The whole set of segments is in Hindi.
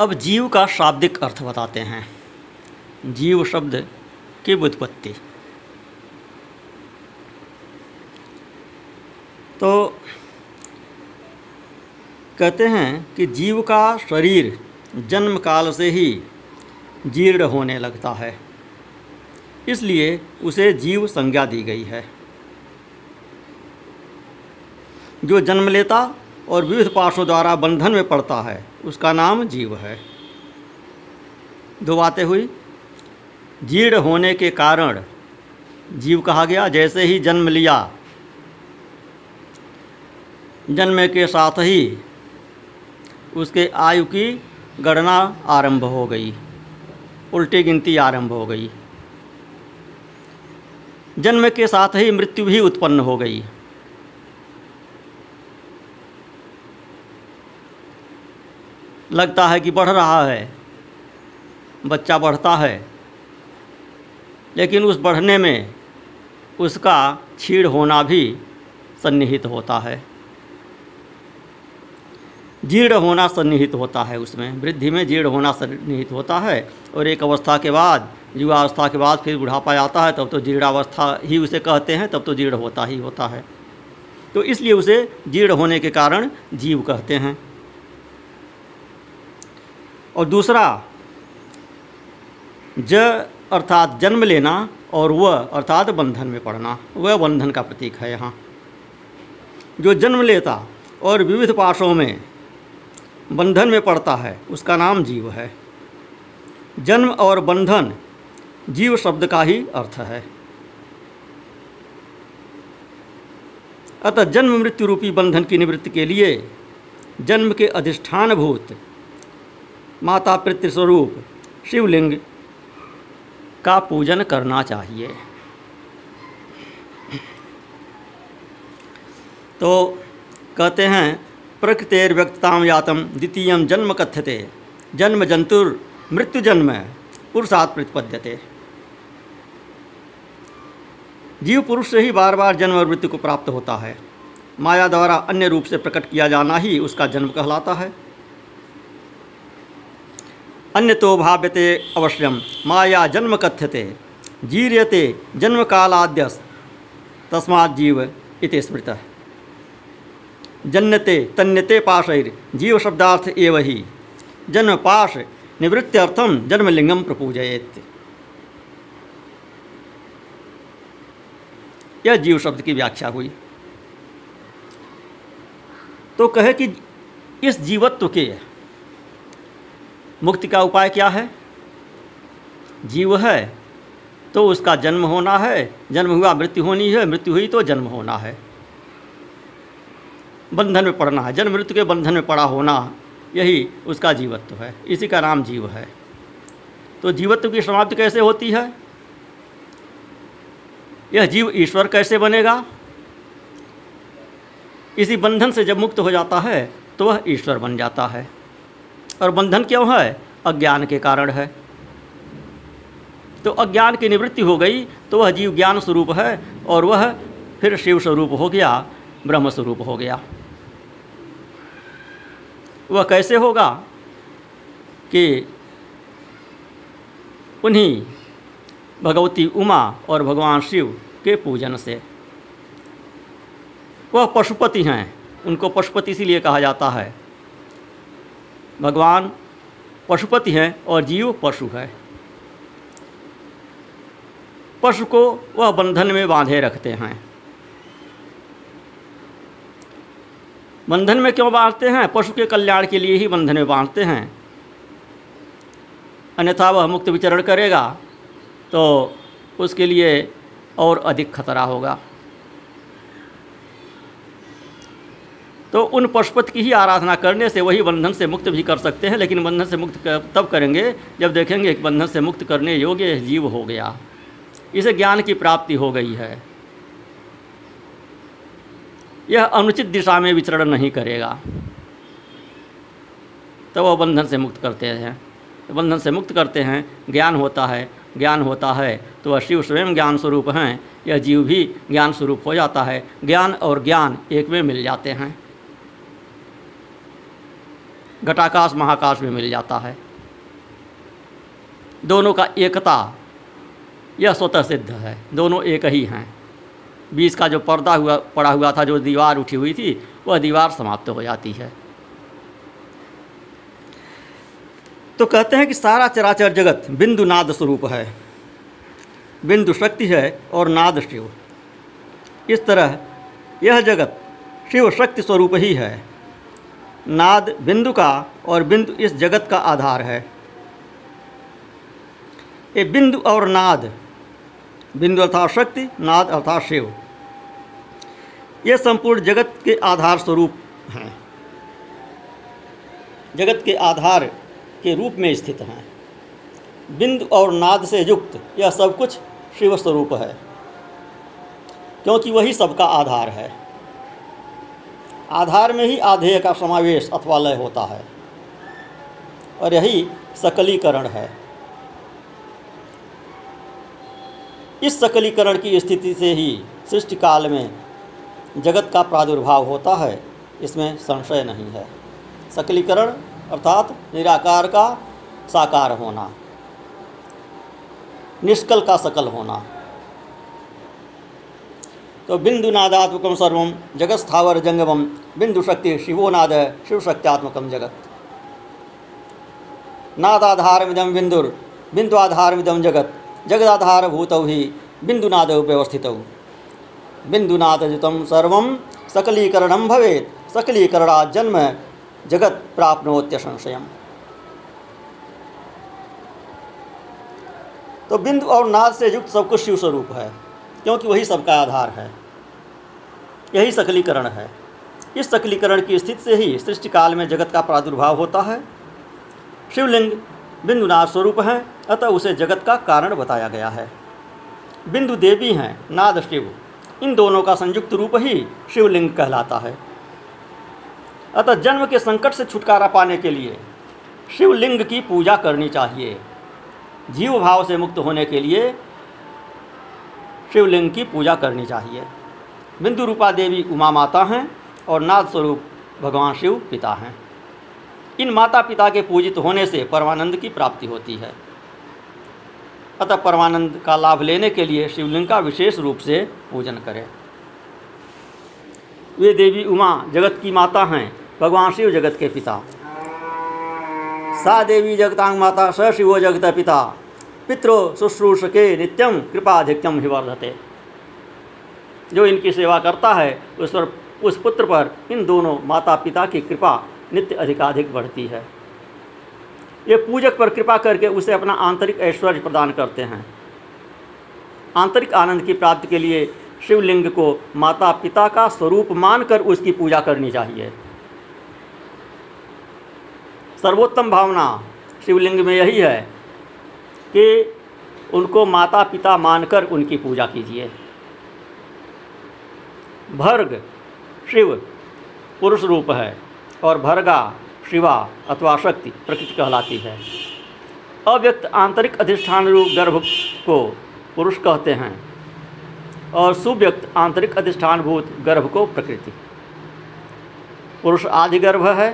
अब जीव का शाब्दिक अर्थ बताते हैं। जीव शब्द की व्युत्पत्ति। तो कहते हैं कि जीव का शरीर जन्म काल से ही जीर्ण होने लगता है। इसलिए उसे जीव संज्ञा दी गई है। जो जन्म लेता और विविध पाशों द्वारा बंधन में पड़ता है उसका नाम जीव है। दो बातें हुई। जीर्ण होने के कारण जीव कहा गया, जैसे ही जन्म लिया, जन्म के साथ ही उसके आयु की गणना आरंभ हो गई, उल्टी गिनती आरंभ हो गई। जन्म के साथ ही मृत्यु भी उत्पन्न हो गई। लगता है कि बढ़ रहा है, बच्चा बढ़ता है, लेकिन उस बढ़ने में उसका छीड़ होना भी सन्निहित होता है। जीर्ण होना सन्निहित होता है उसमें, वृद्धि में जीर्ण होना सन्निहित होता है और एक अवस्था के बाद युवावस्था के बाद फिर बुढ़ापा आता है, तब तो जीर्णावस्था ही उसे कहते हैं, तब तो जीर्ण होता ही होता है। तो इसलिए उसे जीर्ण होने के कारण जीव कहते हैं। और दूसरा, ज अर्थात जन्म लेना और वह अर्थात बंधन में पड़ना वह बंधन का प्रतीक है यहाँ। जो जन्म लेता और विविध पाशों में बंधन में पड़ता है, उसका नाम जीव है। जन्म और बंधन जीव शब्द का ही अर्थ है। अतः जन्म मृत्यु रूपी बंधन की निवृत्ति के लिए जन्म के अधिष्ठान भूत माता पितृस्वरूप शिवलिंग का पूजन करना चाहिए। तो कहते हैं प्रकृतेर्व्यक्ताम यातम द्वितीय जन्म कथ्यते, जन्म जंतुर मृत्यु जन्म पुरुषात प्रतिपद्यते। जीव पुरुष से ही बार बार जन्म और मृत्यु को प्राप्त होता है। माया द्वारा अन्य रूप से प्रकट किया जाना ही उसका जन्म कहलाता है। अन्य तो भाव्यते अवश्यम माया जन्म कथ्यते, जीर्यते जन्म कालाद्यस तस्मात् जीव इति स्मृत। जन्यते तन्यते पाशैर जीव शब्दार्थ एव ही। जन्म पाश निवृत्त्यर्थम जन्मलिंगम प्रपूजयेत। यह जीव शब्द की व्याख्या हुई। तो कहे कि इस जीवत्व के मुक्ति का उपाय क्या है? जीव है तो उसका जन्म होना है। जन्म हुआ, मृत्यु होनी है, मृत्यु हुई तो जन्म होना है। बंधन में पड़ना है। जन्म मृत्यु के बंधन में पड़ा होना, यही उसका जीवत्व है। इसी का नाम जीव है। तो जीवत्व की समाप्ति कैसे होती है? यह जीव ईश्वर कैसे बनेगा? इसी बंधन से जब मुक्त हो जाता है तो वह ईश्वर बन जाता है। और बंधन क्यों है? अज्ञान के कारण है। तो अज्ञान की निवृत्ति हो गई तो वह जीव ज्ञान स्वरूप है और वह फिर शिव स्वरूप हो गया, ब्रह्म स्वरूप हो गया। वह कैसे होगा कि उन्हीं भगवती उमा और भगवान शिव के पूजन से वह पशुपति हैं, उनको पशुपति इसीलिए कहा जाता है भगवान पशुपति हैं और जीव पशु है। पशु को वह बंधन में बांधे रखते हैं। बंधन में क्यों बांधते हैं? पशु के कल्याण के लिए ही बंधन में बांधते हैं। अन्यथा वह मुक्त विचरण करेगा तो उसके लिए और अधिक खतरा होगा। तो उन पशुपति की ही आराधना करने से वही बंधन से मुक्त भी कर सकते हैं, लेकिन बंधन से मुक्त तब करेंगे जब देखेंगे कि बंधन से मुक्त करने योग्य जीव हो गया। इसे ज्ञान की प्राप्ति हो गई है। यह अनुचित दिशा में विचरण नहीं करेगा। तो वह बंधन से मुक्त करते हैं। बंधन से मुक्त करते हैं, ज्ञान होता है, ज्ञान होता है तो वह शिव स्वयं ज्ञान स्वरूप हैं, यह जीव भी ज्ञान स्वरूप हो जाता है। ज्ञान और ज्ञान एक में मिल जाते हैं। घटाकाश महाकाश में मिल जाता है। दोनों का एकता, यह स्वतः सिद्ध है। दोनों एक ही हैं। बीच का जो पर्दा हुआ, पड़ा हुआ था, जो दीवार उठी हुई थी, वह दीवार समाप्त हो जाती है। तो कहते हैं कि सारा चराचर जगत बिंदु नाद स्वरूप है। बिंदु शक्ति है और नाद शिव। इस तरह यह जगत शिव शक्ति स्वरूप ही है। नाद बिंदु का और बिंदु इस जगत का आधार है। ये बिंदु और नाद, बिंदु अर्थात शक्ति, नाद अर्थात शिव, ये संपूर्ण जगत के आधार स्वरूप हैं। जगत के आधार के रूप में स्थित हैं। बिंदु और नाद से युक्त यह सब कुछ शिव स्वरूप है, क्योंकि वही सबका आधार है। आधार में ही आधेय का समावेश अथवा लय होता है। और यही सकलीकरण है। इस सकलीकरण की स्थिति से ही सृष्टि काल में जगत का प्रादुर्भाव होता है, इसमें संशय नहीं है। सकलीकरण अर्थात निराकार का साकार होना, निष्कल का सकल होना। तो बिंदु नादात्मकम सर्वम जगत स्थावर जंगमम बिंदु शक्ति शिवोनाद शिव शक्त्यात्मकम जगत। नादाधारमिदम बिंदुर बिंदु आधारमिदम जगत, जगदाधारभूत ही बिंदुनाद व्यवस्थित बिंदुनादजित सर्व सकलीकरण भवेत, सकलीकरणा जन्म जगत प्राप्नोत्य संशय तो बिंदु और नाद से युक्त सब कुछ शिव स्वरूप है। क्योंकि वही सबका आधार है। यही सकलीकरण है। इस सकलीकरण की स्थिति से ही सृष्टि काल में जगत का प्रादुर्भाव होता है। शिवलिंग बिंदुनाथ स्वरूप हैं, अतः उसे जगत का कारण बताया गया है। बिंदु देवी हैं, नाद शिव। इन दोनों का संयुक्त रूप ही शिवलिंग कहलाता है। अतः जन्म के संकट से छुटकारा पाने के लिए शिवलिंग की पूजा करनी चाहिए। जीव भाव से मुक्त होने के लिए शिवलिंग की पूजा करनी चाहिए। बिंदु रूपा देवी उमा माता हैं और नाद स्वरूप भगवान शिव पिता हैं। इन माता पिता के पूजित होने से परमानंद की प्राप्ति होती है। अतः परमानंद का लाभ लेने के लिए शिवलिंग का विशेष रूप से पूजन करें। वे देवी उमा जगत की माता हैं, भगवान शिव जगत के पिता। सा देवी जगतांग माता, स शिवो जगत पिता। पितरो शुश्रूष के नित्यम कृपाधिक्यम हिवर्धते जो इनकी सेवा करता है, उस पर, उस पुत्र पर इन दोनों माता पिता की कृपा नित्य अधिकाधिक बढ़ती है। ये पूजक पर कृपा करके उसे अपना आंतरिक ऐश्वर्य प्रदान करते हैं। आंतरिक आनंद की प्राप्ति के लिए शिवलिंग को माता पिता का स्वरूप मानकर उसकी पूजा करनी चाहिए। सर्वोत्तम भावना शिवलिंग में यही है कि उनको माता पिता मानकर उनकी पूजा कीजिए। भर्ग शिव पुरुष रूप है और भर्गा शिवा अथवा शक्ति प्रकृति कहलाती है। अव्यक्त आंतरिक अधिष्ठान रूप गर्भ को पुरुष कहते हैं और सुव्यक्त आंतरिक अधिष्ठानभूत गर्भ को प्रकृति। पुरुष आदि गर्भ है।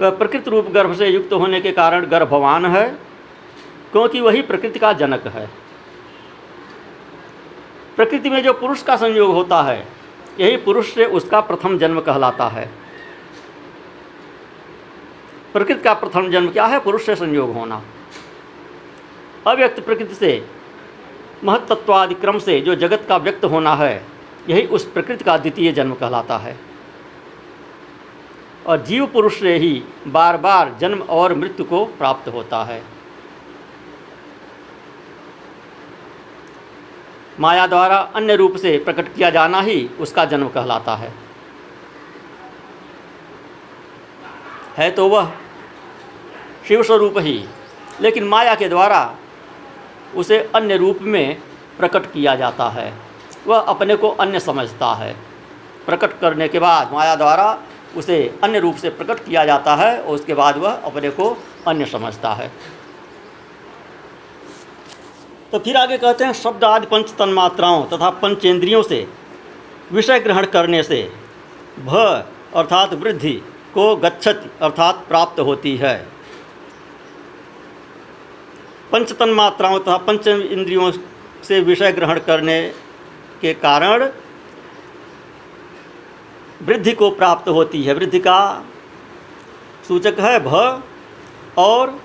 वह प्रकृति रूप गर्भ से युक्त होने के कारण गर्भवान है। क्योंकि वही प्रकृति का जनक है। प्रकृति में जो पुरुष का संयोग होता है, यही पुरुष से उसका प्रथम जन्म कहलाता है। प्रकृति का प्रथम जन्म क्या है? पुरुष से संयोग होना। अव्यक्त प्रकृति से महत्त्वादि क्रम से जो जगत का व्यक्त होना है, यही उस प्रकृति का द्वितीय जन्म कहलाता है। और जीव पुरुष से ही बार बार जन्म और मृत्यु को प्राप्त होता है। माया द्वारा अन्य रूप से प्रकट किया जाना ही उसका जन्म कहलाता है। है तो वह शिव स्वरूप ही, लेकिन माया के द्वारा उसे अन्य रूप में प्रकट किया जाता है। वह अपने को अन्य समझता है। प्रकट करने के बाद माया द्वारा उसे अन्य रूप से प्रकट किया जाता है और उसके बाद वह अपने को अन्य समझता है। तो फिर आगे कहते हैं शब्द आदि पंच तन्मात्राओं तथा पंचेंद्रियों से, विषय ग्रहण करने से, भ अर्थात वृद्धि को गच्छति अर्थात प्राप्त होती है। पंचतन मात्राओं तथा पंच इंद्रियों से विषय ग्रहण करने के कारण वृद्धि को प्राप्त होती है। वृद्धि का सूचक है भ और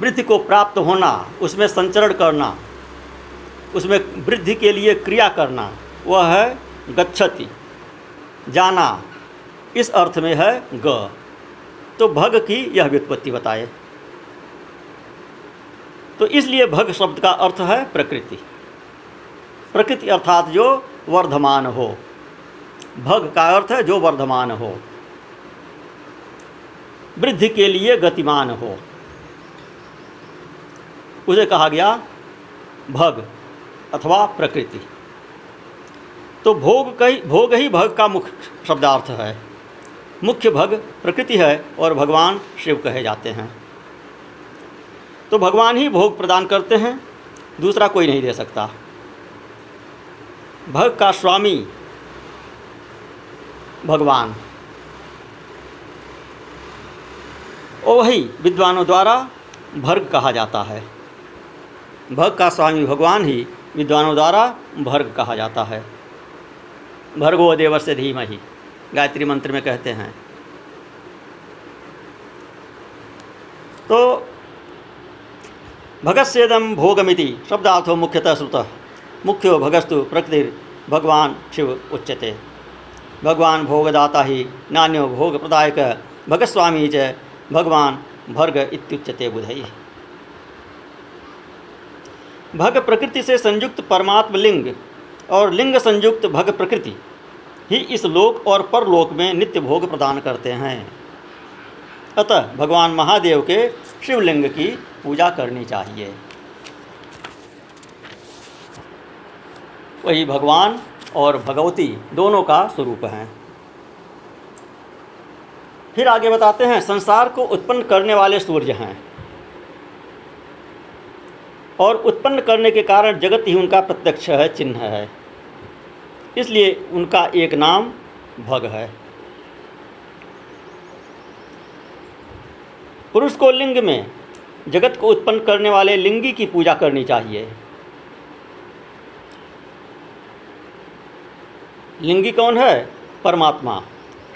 वृद्धि को प्राप्त होना, उसमें संचरण करना, उसमें वृद्धि के लिए क्रिया करना, वह है गच्छति। जाना, इस अर्थ में है ग। तो भग की यह व्युत्पत्ति बताए। तो इसलिए भग शब्द का अर्थ है प्रकृति। प्रकृति अर्थात जो वर्धमान हो। भग का अर्थ है जो वर्धमान हो। वृद्धि के लिए गतिमान हो। उसे कहा गया भग अथवा प्रकृति। तो भोग कई, भोग ही भग का मुख्य शब्दार्थ है। मुख्य भग प्रकृति है और भगवान शिव कहे जाते हैं। तो भगवान ही भोग प्रदान करते हैं, दूसरा कोई नहीं दे सकता। भग का स्वामी भगवान। और वही विद्वानों द्वारा भर्ग कहा जाता है। भग का स्वामी भगवान ही विद्वानों द्वारा भर्ग कहा जाता है। भर्गो देव से धीम ही गायत्री मंत्र में कहते हैं। तो भगस्येदम भोगमिति, शब्दार्थो मुख्यतः श्रुत। मुख्यो भगस्तु प्रकृति भगवान शिव उच्यते। भगवान भोगदाता ही नान्यो भोग प्रदायक भगस्वामी च भगवान भर्ग इत्युच्यते बुधई भग प्रकृति से संयुक्त परमात्म लिंग और लिंग संयुक्त भग प्रकृति ही इस लोक और परलोक में नित्य भोग प्रदान करते हैं। अतः भगवान महादेव के शिवलिंग की पूजा करनी चाहिए। वही भगवान और भगवती दोनों का स्वरूप हैं। फिर आगे बताते हैं, संसार को उत्पन्न करने वाले सूर्य हैं। और उत्पन्न करने के कारण जगत ही उनका प्रत्यक्ष है, चिन्ह है। इसलिए उनका एक नाम भग है। पुरुष को लिंग में जगत को उत्पन्न करने वाले लिंगी की पूजा करनी चाहिए। लिंगी कौन है? परमात्मा,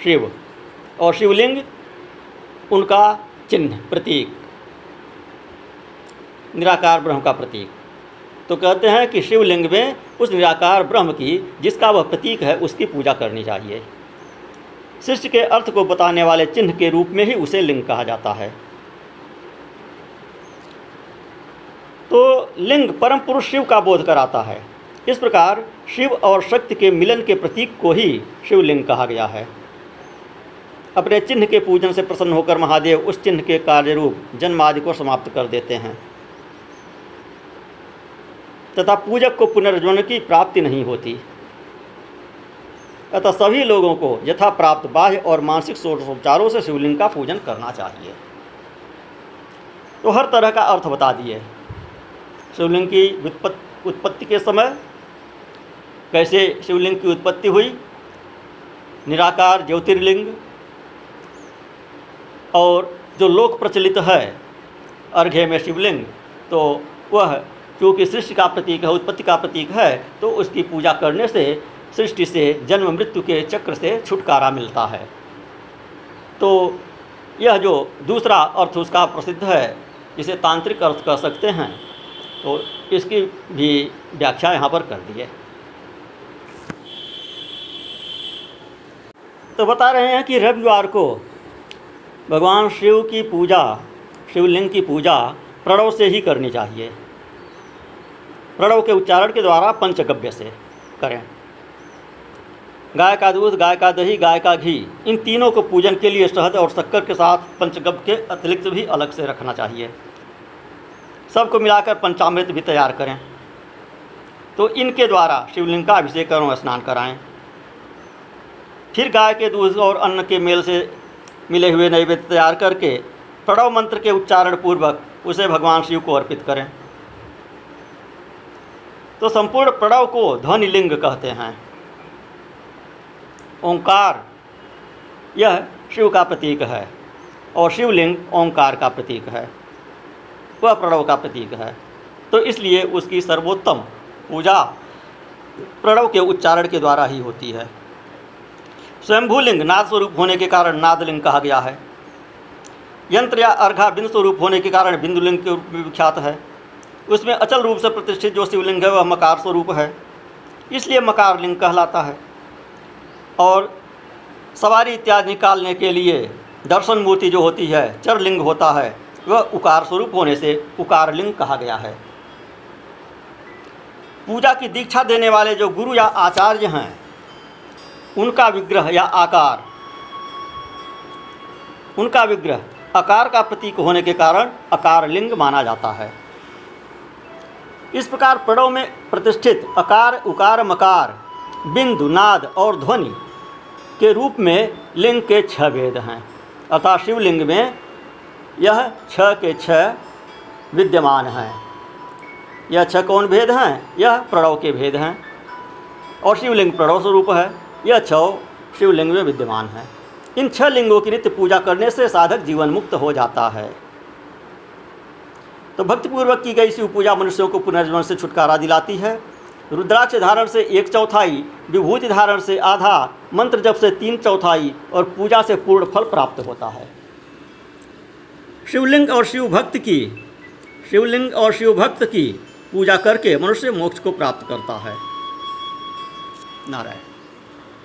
शिव। और शिवलिंग उनका चिन्ह, प्रतीक। निराकार ब्रह्म का प्रतीक। तो कहते हैं कि शिवलिंग में उस निराकार ब्रह्म की, जिसका वह प्रतीक है, उसकी पूजा करनी चाहिए। सृष्टि के अर्थ को बताने वाले चिन्ह के रूप में ही उसे लिंग कहा जाता है। तो लिंग परम पुरुष शिव का बोध कराता है। इस प्रकार शिव और शक्ति के मिलन के प्रतीक को ही शिवलिंग कहा गया है। अपने चिन्ह के पूजन से प्रसन्न होकर महादेव उस चिन्ह के कार्य रूप जन्म आदि को समाप्त कर देते हैं। तथा पूजक को पुनर्जन्म की प्राप्ति नहीं होती। अतः सभी लोगों को यथा प्राप्त बाह्य और मानसिक सोचोपचारों से शिवलिंग का पूजन करना चाहिए। तो हर तरह का अर्थ बता दिए। शिवलिंग की उत्पत्ति के समय कैसे शिवलिंग की उत्पत्ति हुई, निराकार ज्योतिर्लिंग और जो लोक प्रचलित है अर्घ्य में शिवलिंग तो वह क्योंकि सृष्टि का प्रतीक है, उत्पत्ति का प्रतीक है तो उसकी पूजा करने से सृष्टि से जन्म, मृत्यु के चक्र से छुटकारा मिलता है। तो यह जो दूसरा अर्थ उसका प्रसिद्ध है, इसे तांत्रिक अर्थ कह सकते हैं। तो इसकी भी व्याख्या यहाँ पर कर दी है तो बता रहे हैं कि रविवार को भगवान शिव की पूजा, शिवलिंग की पूजा प्रणव से ही करनी चाहिए। प्रणव के उच्चारण के द्वारा पंचगव्य से करें। गाय का दूध, गाय का दही, गाय का घी, इन तीनों को पूजन के लिए शहद और शक्कर के साथ पंचगव्य के अतिरिक्त भी अलग से रखना चाहिए। सबको मिलाकर पंचामृत भी तैयार करें। तो इनके द्वारा शिवलिंग का अभिषेक करो, स्नान कराएँ। फिर गाय के दूध और अन्न के मेल से मिले हुए नैवेद्य तैयार करके प्रणव मंत्र के उच्चारण पूर्वक उसे भगवान शिव को अर्पित करें। तो संपूर्ण प्रणव को ध्वनि लिंग कहते हैं। ओंकार, यह शिव का प्रतीक है और शिवलिंग ओंकार का प्रतीक है। वह प्रणव का प्रतीक है। तो इसलिए उसकी सर्वोत्तम पूजा प्रणव के उच्चारण के द्वारा ही होती है। स्वयंभूलिंग नाद स्वरूप होने के कारण नादलिंग कहा गया है। यंत्र या अर्घा बिंदु स्वरूप होने के कारण बिंदुलिंग के रूप में विख्यात है। उसमें अचल रूप से प्रतिष्ठित जो शिवलिंग है, वह मकार स्वरूप है। इसलिए मकार लिंग कहलाता है। और सवारी इत्यादि निकालने के लिए दर्शन मूर्ति जो होती है चरलिंग होता है, वह उकार स्वरूप होने से उकार लिंग कहा गया है। पूजा की दीक्षा देने वाले जो गुरु या आचार्य हैं, उनका विग्रह या आकार, उनका विग्रह आकार का प्रतीक होने के कारण अकार लिंग माना जाता है। इस प्रकार प्रणव में प्रतिष्ठित अकार, उकार, मकार, बिंदु, नाद और ध्वनि के रूप में लिंग के छह भेद हैं। अर्थात शिवलिंग में यह छह के छह विद्यमान हैं। यह छह कौन भेद हैं? यह प्रणव के भेद हैं। और शिवलिंग प्रणव स्वरूप है। यह छह शिवलिंग में विद्यमान है। इन छह लिंगों की नित्य पूजा करने से साधक जीवन मुक्त हो जाता है। तो भक्तिपूर्वक की गई शिव पूजा मनुष्यों को पुनर्जन्म से छुटकारा दिलाती है। रुद्राक्ष धारण से एक चौथाई, विभूति धारण से आधा, मंत्र जप से तीन चौथाई और पूजा से पूर्ण फल प्राप्त होता है। शिवलिंग और शिव भक्त की, शिवलिंग और शिव भक्त की पूजा करके मनुष्य मोक्ष को प्राप्त करता है। नारायण।